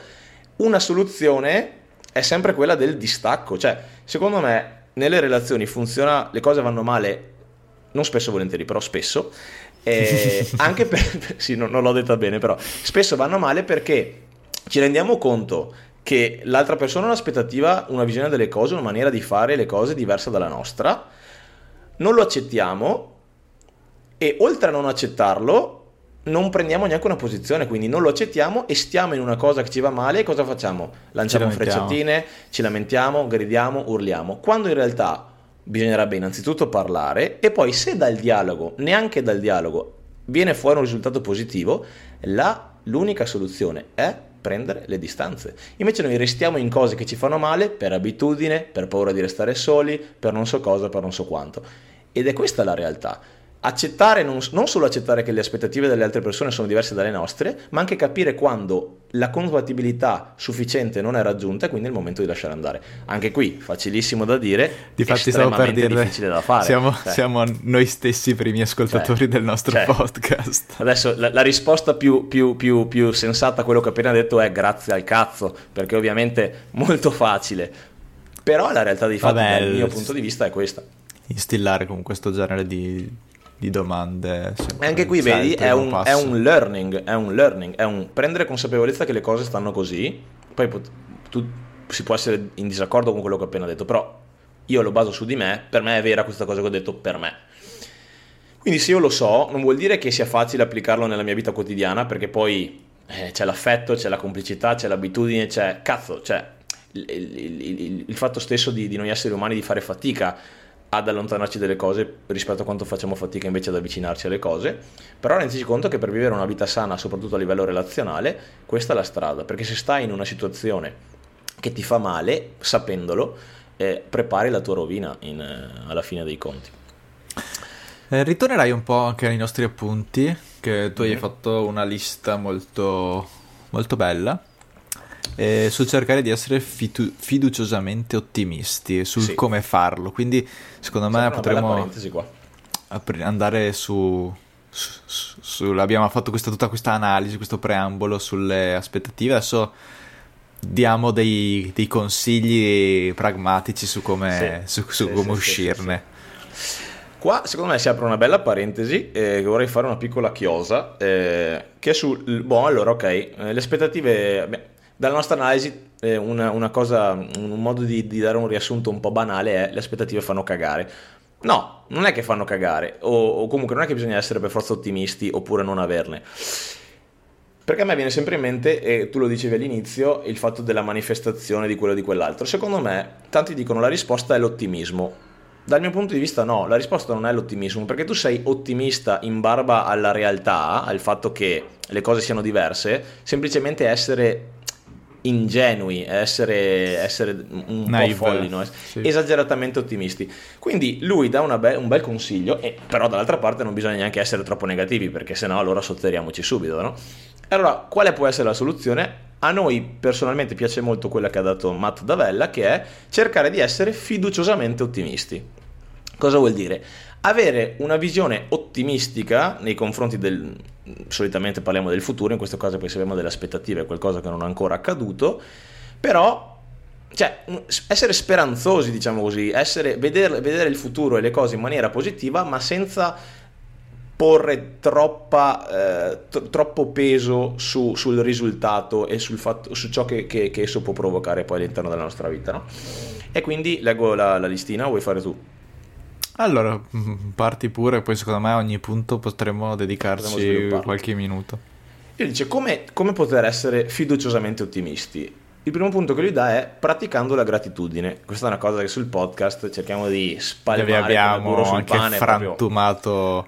A: una soluzione è sempre quella del distacco. Cioè, secondo me, nelle relazioni funziona, le cose vanno male non spesso volentieri, però spesso, eh, anche per, sì, non, non l'ho detta bene, però spesso vanno male perché ci rendiamo conto che l'altra persona ha un'aspettativa, una visione delle cose, una maniera di fare le cose diversa dalla nostra, non lo accettiamo e oltre a non accettarlo non prendiamo neanche una posizione, quindi non lo accettiamo e stiamo in una cosa che ci va male e cosa facciamo? Lanciamo ci frecciatine, ci lamentiamo, gridiamo, urliamo, quando in realtà bisognerebbe innanzitutto parlare e poi se dal dialogo, neanche dal dialogo, viene fuori un risultato positivo, la, l'unica soluzione è prendere le distanze. Invece noi restiamo in cose che ci fanno male per abitudine, per paura di restare soli, per non so cosa, per non so quanto. Ed è questa la realtà accettare, non, non, solo accettare che le aspettative delle altre persone sono diverse dalle nostre, ma anche capire quando la compatibilità sufficiente non è raggiunta e quindi è il momento di lasciare andare. Anche qui, facilissimo da dire,
C: Difatti stavo per dire, difficile da fare. Siamo, cioè. siamo, noi stessi primi ascoltatori cioè, del nostro cioè. podcast.
A: Adesso la, la risposta più, più, più, più sensata a quello che ho appena detto è grazie al cazzo, perché ovviamente è molto facile. Però la realtà dei fatti, Vabbè, dal mio punto di vista, è questa.
C: Instillare con questo genere di, di domande.
A: Anche qui vedi, è un, è un, learning, è un learning, è un prendere consapevolezza che le cose stanno così, poi pot- tu, si può essere in disaccordo con quello che ho appena detto, però io lo baso su di me, per me è vera questa cosa che ho detto per me. Quindi se io lo so, non vuol dire che sia facile applicarlo nella mia vita quotidiana, perché poi eh, c'è l'affetto, c'è la complicità, c'è l'abitudine, c'è cazzo, cioè il, il, il, il fatto stesso di, di noi esseri umani di fare fatica ad allontanarci dalle cose rispetto a quanto facciamo fatica invece ad avvicinarci alle cose, però rendici conto che per vivere una vita sana, soprattutto a livello relazionale, questa è la strada, perché se stai in una situazione che ti fa male, sapendolo, eh, prepari la tua rovina in, eh, alla fine dei conti.
C: Eh, ritornerai un po' anche ai nostri appunti, che tu mm-hmm. hai fatto una lista molto, molto bella eh, sul cercare di essere fitu- fiduciosamente ottimisti sul sì. come farlo. Quindi, secondo me, potremmo andare su, su, su, abbiamo fatto questa, tutta questa analisi, questo preambolo sulle aspettative. Adesso diamo dei, dei consigli pragmatici su come, sì. su, sì, come uscirne.
A: Qua secondo me si apre una bella parentesi eh, che vorrei fare una piccola chiosa eh, che è sul... Boh, allora ok, eh, le aspettative dalla nostra analisi, eh, una, una, cosa, un modo di, di, dare un riassunto un po' banale è le aspettative fanno cagare. No, non è che fanno cagare, o, o comunque non è che bisogna essere per forza ottimisti oppure non averne. Perché a me viene sempre in mente, e tu lo dicevi all'inizio, il fatto della manifestazione di quello o di quell'altro. Secondo me, tanti dicono la risposta è l'ottimismo. Dal mio punto di vista no, la risposta non è l'ottimismo, perché tu sei ottimista in barba alla realtà, al fatto che le cose siano diverse, semplicemente essere ingenui, essere, essere un Naive, po' folli, no? sì. esageratamente ottimisti. Quindi lui dà be- un bel consiglio, e, però dall'altra parte non bisogna neanche essere troppo negativi, perché sennò allora sotterriamoci subito. No? Allora, quale può essere la soluzione? A noi personalmente piace molto quella che ha dato Matt Davella, che è cercare di essere fiduciosamente ottimisti. Cosa vuol dire? Avere una visione ottimistica nei confronti del, solitamente parliamo del futuro, in questo caso poi abbiamo delle aspettative, qualcosa che non è ancora accaduto, però cioè, essere speranzosi, diciamo così, essere, vedere, vedere, il futuro e le cose in maniera positiva, ma senza porre troppa, eh, t- troppo peso su, sul risultato e sul fatto, su ciò che, che, che, esso può provocare poi all'interno della nostra vita. No? E quindi leggo la, la listina, vuoi fare tu?
C: Allora, parti pure, poi secondo me a ogni punto potremmo dedicarci qualche minuto.
A: Io dice come, come poter essere fiduciosamente ottimisti. Il primo punto che lui dà è praticando la gratitudine. Questa è una cosa che sul podcast cerchiamo di spalmare
C: abbiamo anche pane, frantumato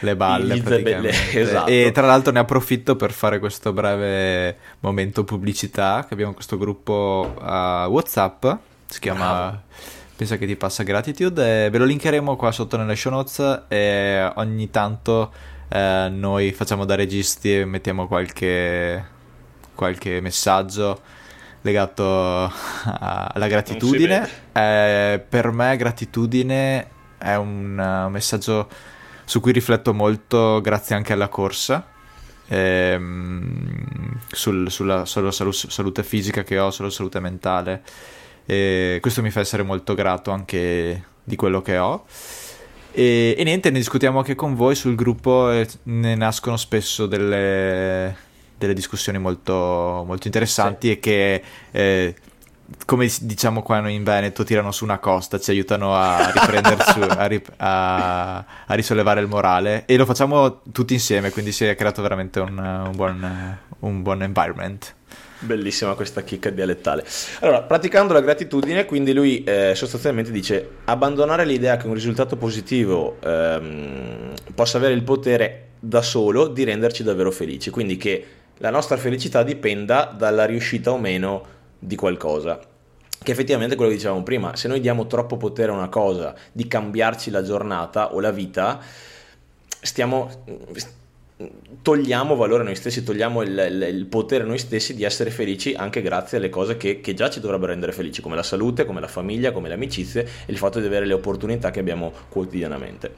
C: le balle praticamente. esatto. E tra l'altro ne approfitto per fare questo breve momento pubblicità che abbiamo questo gruppo uh, WhatsApp, si chiama Bravo pensa che ti passa gratitude. Ve lo linkeremo qua sotto nelle show notes e ogni tanto eh, noi facciamo da registi e mettiamo qualche, qualche messaggio legato alla gratitudine. Eh, per me gratitudine è un messaggio su cui rifletto molto grazie anche alla corsa. Ehm, sul, sulla, sulla salute fisica che ho, sulla salute mentale e questo mi fa essere molto grato anche di quello che ho. E, e niente, ne discutiamo anche con voi sul gruppo e ne nascono spesso delle, delle discussioni molto, molto interessanti sì. e che... Eh, come diciamo qua in Veneto, tirano su una costa, ci aiutano a riprenderci, a, ri- a, a, risollevare il morale e lo facciamo tutti insieme, quindi si è creato veramente un, un, buon, un buon environment.
A: Bellissima questa chicca dialettale. Allora, praticando la gratitudine, quindi lui eh, sostanzialmente dice abbandonare l'idea che un risultato positivo ehm, possa avere il potere da solo di renderci davvero felici, quindi che la nostra felicità dipenda dalla riuscita o meno di qualcosa. Che effettivamente è quello che dicevamo prima, se noi diamo troppo potere a una cosa di cambiarci la giornata o la vita, stiamo togliamo valore a noi stessi, togliamo il, il, il, potere a noi stessi di essere felici anche grazie alle cose che, che, già ci dovrebbero rendere felici, come la salute, come la famiglia, come le amicizie e il fatto di avere le opportunità che abbiamo quotidianamente.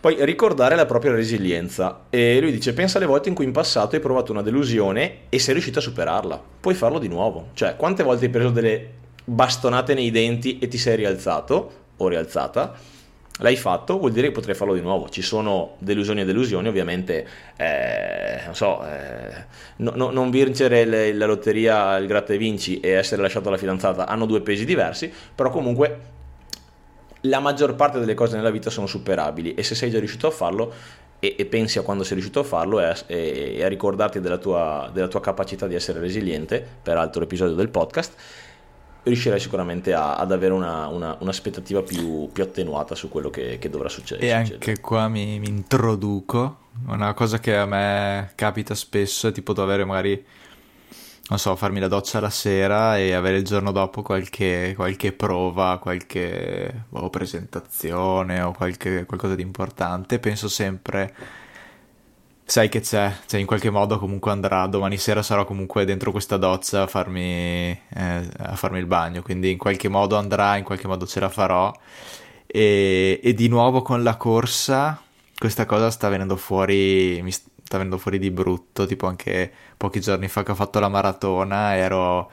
A: Poi ricordare la propria resilienza. E lui dice: Pensa alle volte in cui in passato hai provato una delusione e sei riuscito a superarla. Puoi farlo di nuovo. Cioè, quante volte hai preso delle bastonate nei denti e ti sei rialzato o rialzata? L'hai fatto, vuol dire che potrei farlo di nuovo. Ci sono delusioni e delusioni, ovviamente, eh, non so, eh, no, no, non vincere le, la lotteria, il gratta e vinci e essere lasciato alla fidanzata hanno due pesi diversi, però comunque la maggior parte delle cose nella vita sono superabili e se sei già riuscito a farlo e, e pensi a quando sei riuscito a farlo e a, e, e a ricordarti della tua, della tua capacità di essere resiliente, per altro episodio del podcast, riuscirai sicuramente a, ad avere una, una, un'aspettativa più, più, attenuata su quello che, che dovrà succedere.
C: E anche qua mi, mi, introduco, una cosa che a me capita spesso è tipo avere magari, non so, farmi la doccia la sera e avere il giorno dopo qualche, qualche prova, qualche oh, presentazione o qualche, qualcosa di importante. Penso sempre sai che c'è, cioè in qualche modo comunque andrà, domani sera sarò comunque dentro questa doccia a farmi, eh, a farmi il bagno, quindi in qualche modo andrà, in qualche modo ce la farò. E, e di nuovo con la corsa, questa cosa sta venendo fuori, mi sta venendo fuori di brutto, tipo anche pochi giorni fa che ho fatto la maratona, ero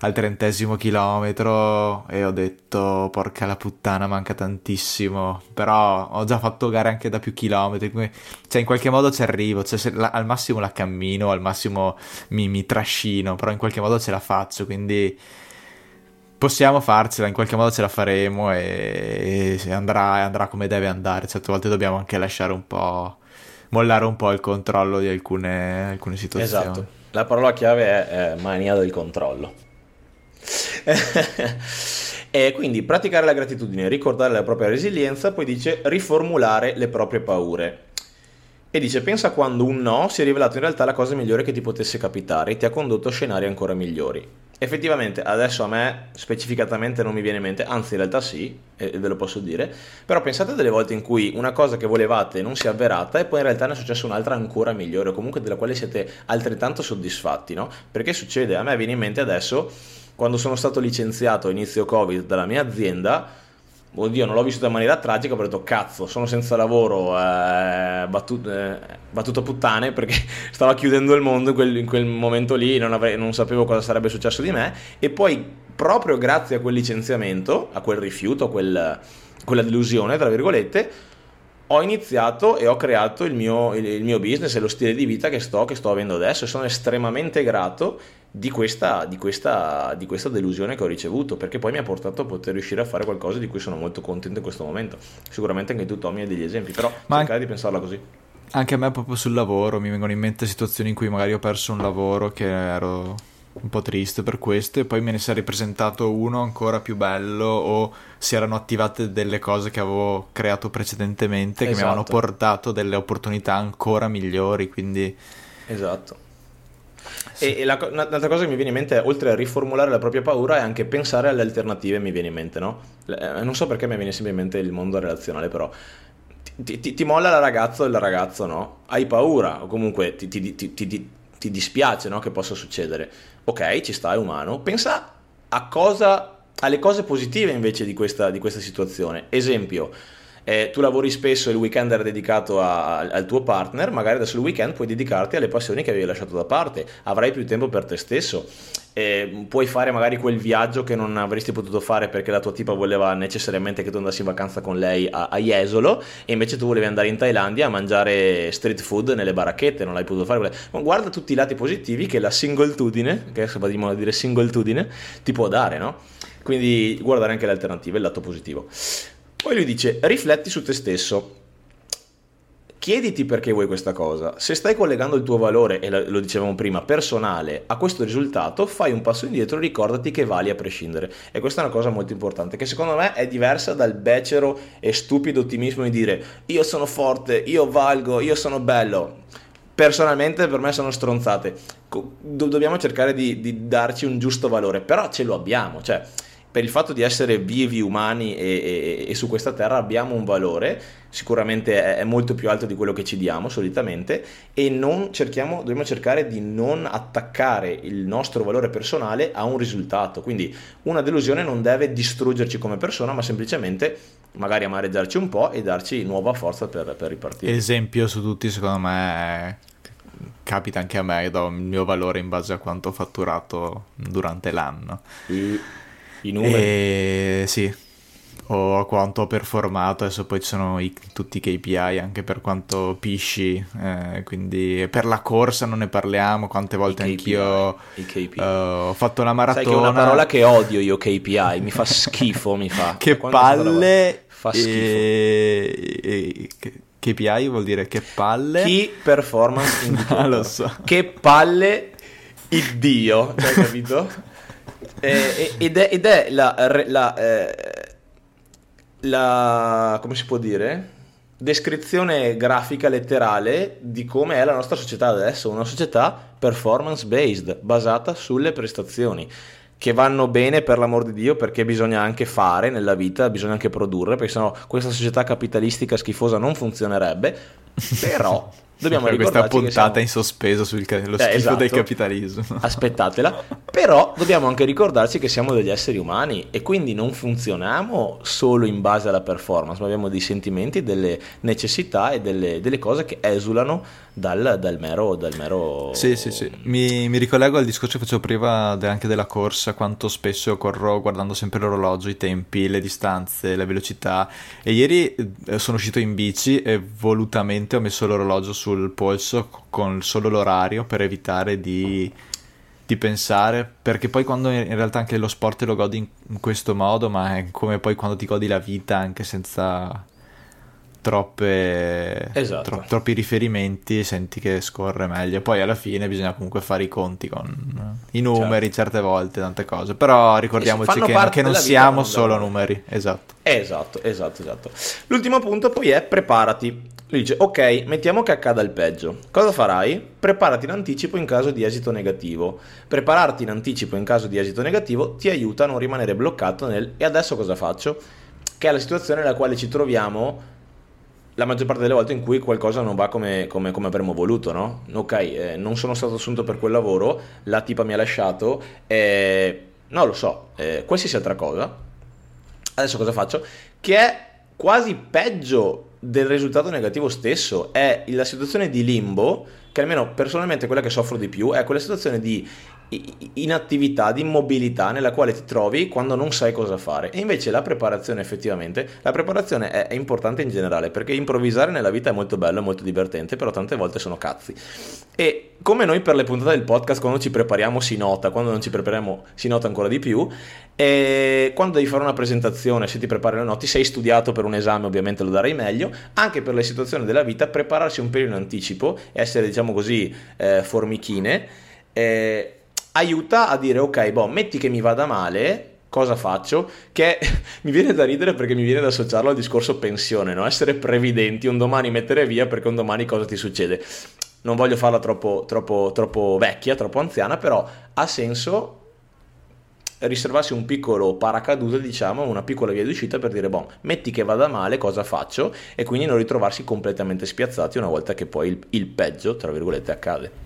C: al trentesimo chilometro e ho detto porca la puttana manca tantissimo però ho già fatto gare anche da più chilometri cioè in qualche modo ci arrivo cioè, la, al massimo la cammino al massimo mi, mi trascino però in qualche modo ce la faccio quindi possiamo farcela, in qualche modo ce la faremo e, e andrà, andrà, come deve andare. Certe volte dobbiamo anche lasciare un po', mollare un po' il controllo di alcune, alcune situazioni.
A: Esatto, la parola chiave è, è mania del controllo. e quindi praticare la gratitudine, ricordare la propria resilienza, poi dice riformulare le proprie paure. E dice pensa quando un no si è rivelato in realtà la cosa migliore che ti potesse capitare e ti ha condotto a scenari ancora migliori. Effettivamente adesso a me specificatamente non mi viene in mente, anzi in realtà sì, e ve lo posso dire, però pensate delle volte in cui una cosa che volevate non si è avverata e poi in realtà ne è successa un'altra ancora migliore o comunque della quale siete altrettanto soddisfatti, no? Perché succede? A me viene in mente adesso quando sono stato licenziato a inizio Covid dalla mia azienda, oddio, non l'ho vissuta in maniera tragica, ho detto cazzo, sono senza lavoro, eh, battuto, eh, battuto puttane perché stava chiudendo il mondo in quel, in quel momento lì, non, avrei, non sapevo cosa sarebbe successo di me. E poi proprio grazie a quel licenziamento, a quel rifiuto, a quel, quella delusione, tra virgolette, ho iniziato e ho creato il mio, il, mio, business e lo stile di vita che sto, che sto avendo adesso e sono estremamente grato di questa, di, questa, di questa, delusione che ho ricevuto perché poi mi ha portato a poter riuscire a fare qualcosa di cui sono molto contento in questo momento. Sicuramente anche tu Tommy hai degli esempi però Ma cercare di pensarla così.
C: Anche a me proprio sul lavoro mi vengono in mente situazioni in cui magari ho perso un lavoro che ero un po' triste per questo e poi me ne si è ripresentato uno ancora più bello o si erano attivate delle cose che avevo creato precedentemente che esatto. mi avevano esatto. portato delle opportunità ancora migliori quindi
A: esatto sì. E, la, un'altra cosa che mi viene in mente è, oltre a riformulare la propria paura, è anche pensare alle alternative, mi viene in mente, no? Eh, non so perché mi viene sempre in mente il mondo relazionale, però ti, ti, ti molla la ragazza o il ragazzo, no? Hai paura, o comunque ti, ti dispiace, no? Che possa succedere ok, ci sta, è umano, pensa cosa, alle cose positive invece di questa, di questa situazione. Esempio, eh, tu lavori spesso e il weekend era dedicato a, al tuo partner, magari adesso il weekend puoi dedicarti alle passioni che avevi lasciato da parte, avrai più tempo per te stesso eh, puoi fare magari quel viaggio che non avresti potuto fare perché la tua tipa voleva necessariamente che tu andassi in vacanza con lei a, a Jesolo e invece tu volevi andare in Thailandia a mangiare street food nelle baracchette, non l'hai potuto fare. Ma guarda tutti i lati positivi che la singletudine, che adesso vadiamo a dire singletudine, ti può dare, no? Quindi guardare anche le alternative, il lato positivo. Poi lui dice, rifletti su te stesso Chiediti perché vuoi questa cosa. Se stai collegando il tuo valore, e lo dicevamo prima, personale a questo risultato, fai un passo indietro e ricordati che vali a prescindere. E questa è una cosa molto importante, che secondo me è diversa dal becero e stupido ottimismo di dire io sono forte, io valgo, io sono bello. Personalmente per me sono stronzate. Dobbiamo cercare di, di darci un giusto valore, però ce lo abbiamo. Cioè, per il fatto di essere vivi umani e, e, e, su questa terra abbiamo un valore, sicuramente è, è, molto più alto di quello che ci diamo solitamente e non cerchiamo, dobbiamo cercare di non attaccare il nostro valore personale a un risultato, quindi una delusione non deve distruggerci come persona ma semplicemente magari amareggiarci un po' e darci nuova forza per, per ripartire.
C: Esempio su tutti secondo me capita anche a me, do il mio valore in base a quanto ho fatturato durante l'anno.
A: E i numeri.
C: E, sì, o a quanto ho performato, adesso poi ci sono i, tutti i KPI anche per quanto pisci, eh, quindi per la corsa non ne parliamo, quante volte I anch'io KPI. Uh, ho fatto la maratona. Sai che
A: è una parola che odio io KPI, mi fa schifo, mi fa.
C: che Quando palle! Fa schifo. E, e, KPI vuol dire che palle.
A: Key Performance
C: Indicator. ah, lo so.
A: Che palle il dio, hai capito? eh, ed, è, ed è la, la, eh, la, come si può dire? Descrizione grafica letterale di come è la nostra società adesso, una società performance based, basata sulle prestazioni che vanno bene per l'amor di Dio perché bisogna anche fare nella vita, bisogna anche produrre, perché sennò questa società capitalistica schifosa non funzionerebbe, però Dobbiamo
C: questa puntata siamo... in sospeso sullo eh, schifo esatto. del capitalismo.
A: Aspettatela. Però dobbiamo anche ricordarci che siamo degli esseri umani e quindi non funzioniamo solo in base alla performance, ma abbiamo dei sentimenti, delle necessità e delle, delle cose che esulano dal, dal, mero, dal mero...
C: Sì, sì, sì. Mi, mi, ricollego al discorso che facevo prima anche della corsa, quanto spesso corro guardando sempre l'orologio, i tempi, le distanze, la velocità. E ieri eh, sono uscito in bici e volutamente ho messo l'orologio sul polso con solo l'orario per evitare di, di pensare, perché poi quando in realtà anche lo sport lo godi in, in questo modo, ma è come poi quando ti godi la vita anche senza troppe, esatto. tro- troppi riferimenti senti che scorre meglio. Poi alla fine bisogna comunque fare i conti con i numeri certo. certe volte, tante cose. Però ricordiamoci che, che, non siamo solo numeri. Esatto.
A: Esatto, esatto, esatto. L'ultimo punto poi è preparati. Lui dice, ok, mettiamo che accada il peggio. Cosa farai? Preparati in anticipo in caso di esito negativo. Prepararti in anticipo in caso di esito negativo ti aiuta a non rimanere bloccato nel e adesso cosa faccio? Che è la situazione nella quale ci troviamo la maggior parte delle volte in cui qualcosa non va come, come, come avremmo voluto, no? Ok, eh, non sono stato assunto per quel lavoro, la tipa mi ha lasciato, eh, non lo so, eh, qualsiasi altra cosa. Adesso cosa faccio? Che è quasi peggio del risultato negativo stesso, è la situazione di limbo, che almeno personalmente quella che soffro di più, è quella situazione di inattività, di immobilità nella quale ti trovi quando non sai cosa fare. E invece la preparazione effettivamente, la preparazione è, è, importante in generale perché improvvisare nella vita è molto bello, è molto divertente, però tante volte sono cazzi. E come noi per le puntate del podcast quando ci prepariamo si nota, quando non ci prepariamo si nota ancora di più, e quando devi fare una presentazione, se ti prepari le notti, sei studiato per un esame ovviamente lo darai meglio, anche per le situazioni della vita prepararsi un pelino in anticipo, essere diciamo così eh, formichine. Eh, aiuta a dire ok, boh, metti che mi vada male, cosa faccio? Che mi viene da ridere perché mi viene da associarlo al discorso pensione, no? Essere previdenti, un domani mettere via perché un domani cosa ti succede? Non voglio farla troppo, troppo, troppo vecchia, troppo anziana, però ha senso riservarsi un piccolo paracadute, diciamo, una piccola via d'uscita per dire, boh, metti che vada male, cosa faccio? E quindi non ritrovarsi completamente spiazzati una volta che poi il, il peggio, tra virgolette, accade.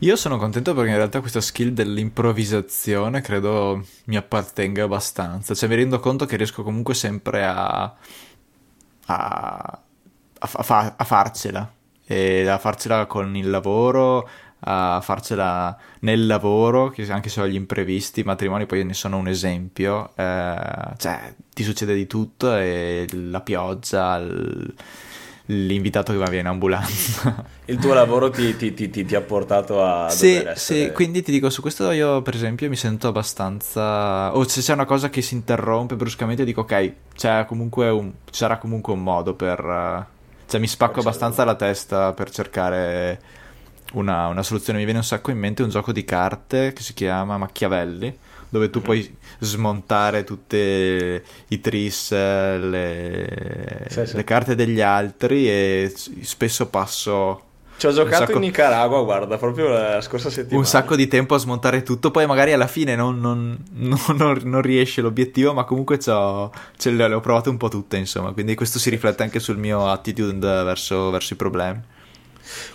C: Io sono contento perché in realtà questa skill dell'improvvisazione credo mi appartenga abbastanza. Cioè mi rendo conto che riesco comunque sempre a, a, a, a, a farcela. E a farcela con il lavoro, a farcela nel lavoro, anche se ho gli imprevisti, i matrimoni poi ne sono un esempio. Eh, cioè ti succede di tutto e la pioggia... Il l'invitato che va via in ambulanza.
A: Il tuo lavoro ti, ti, ti, ti ha portato a...
C: Sì, sì, quindi ti dico, su questo io per esempio mi sento abbastanza... O se c'è una cosa che si interrompe bruscamente dico ok, c'è comunque un... sarà comunque un modo per... Cioè mi spacco abbastanza la testa per cercare una, una soluzione. Mi viene un sacco in mente un gioco di carte che si chiama Machiavelli dove tu puoi smontare tutte i tris, le, sì, sì. le carte degli altri e spesso passo
A: ci ho giocato sacco... in Nicaragua, guarda, proprio la scorsa settimana.
C: Un sacco di tempo a smontare tutto, poi magari alla fine non, non, non, non riesce l'obiettivo, ma comunque ce le ho provate un po' tutte, insomma, quindi questo si riflette anche sul mio attitude verso, verso i problemi.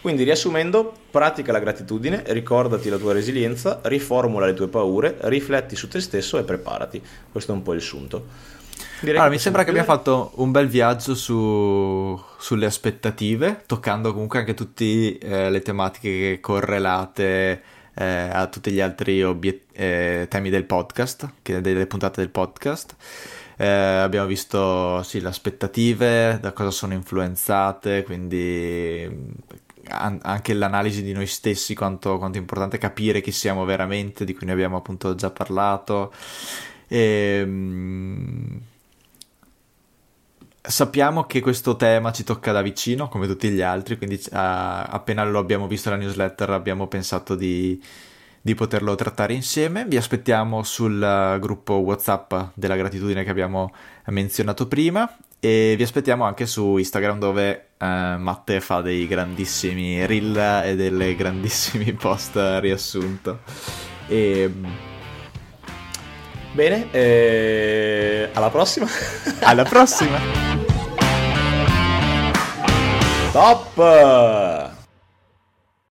A: Quindi riassumendo, pratica la gratitudine, ricordati la tua resilienza, riformula le tue paure, rifletti su te stesso e preparati. Questo è un po' il sunto.
C: Direi allora, mi sembra che abbiamo fatto un bel viaggio su, sulle aspettative, toccando comunque anche tutte eh, le tematiche correlate eh, a tutti gli altri obiet- eh, temi del podcast, delle puntate del podcast. Eh, abbiamo visto sì, le aspettative, da cosa sono influenzate, quindi an- anche l'analisi di noi stessi, quanto, quanto, è importante capire chi siamo veramente, di cui ne abbiamo appunto già parlato. E, ehm, sappiamo che questo tema ci tocca da vicino, come tutti gli altri, quindi uh, appena lo abbiamo visto nella newsletter abbiamo pensato di di poterlo trattare insieme. Vi aspettiamo sul eh, gruppo WhatsApp della gratitudine che abbiamo menzionato prima e vi aspettiamo anche su Instagram dove uh, Matte fa dei grandissimi reel e delle grandissimi post riassunto. E...
A: Bene, eh... alla prossima.
C: alla prossima.
A: Top!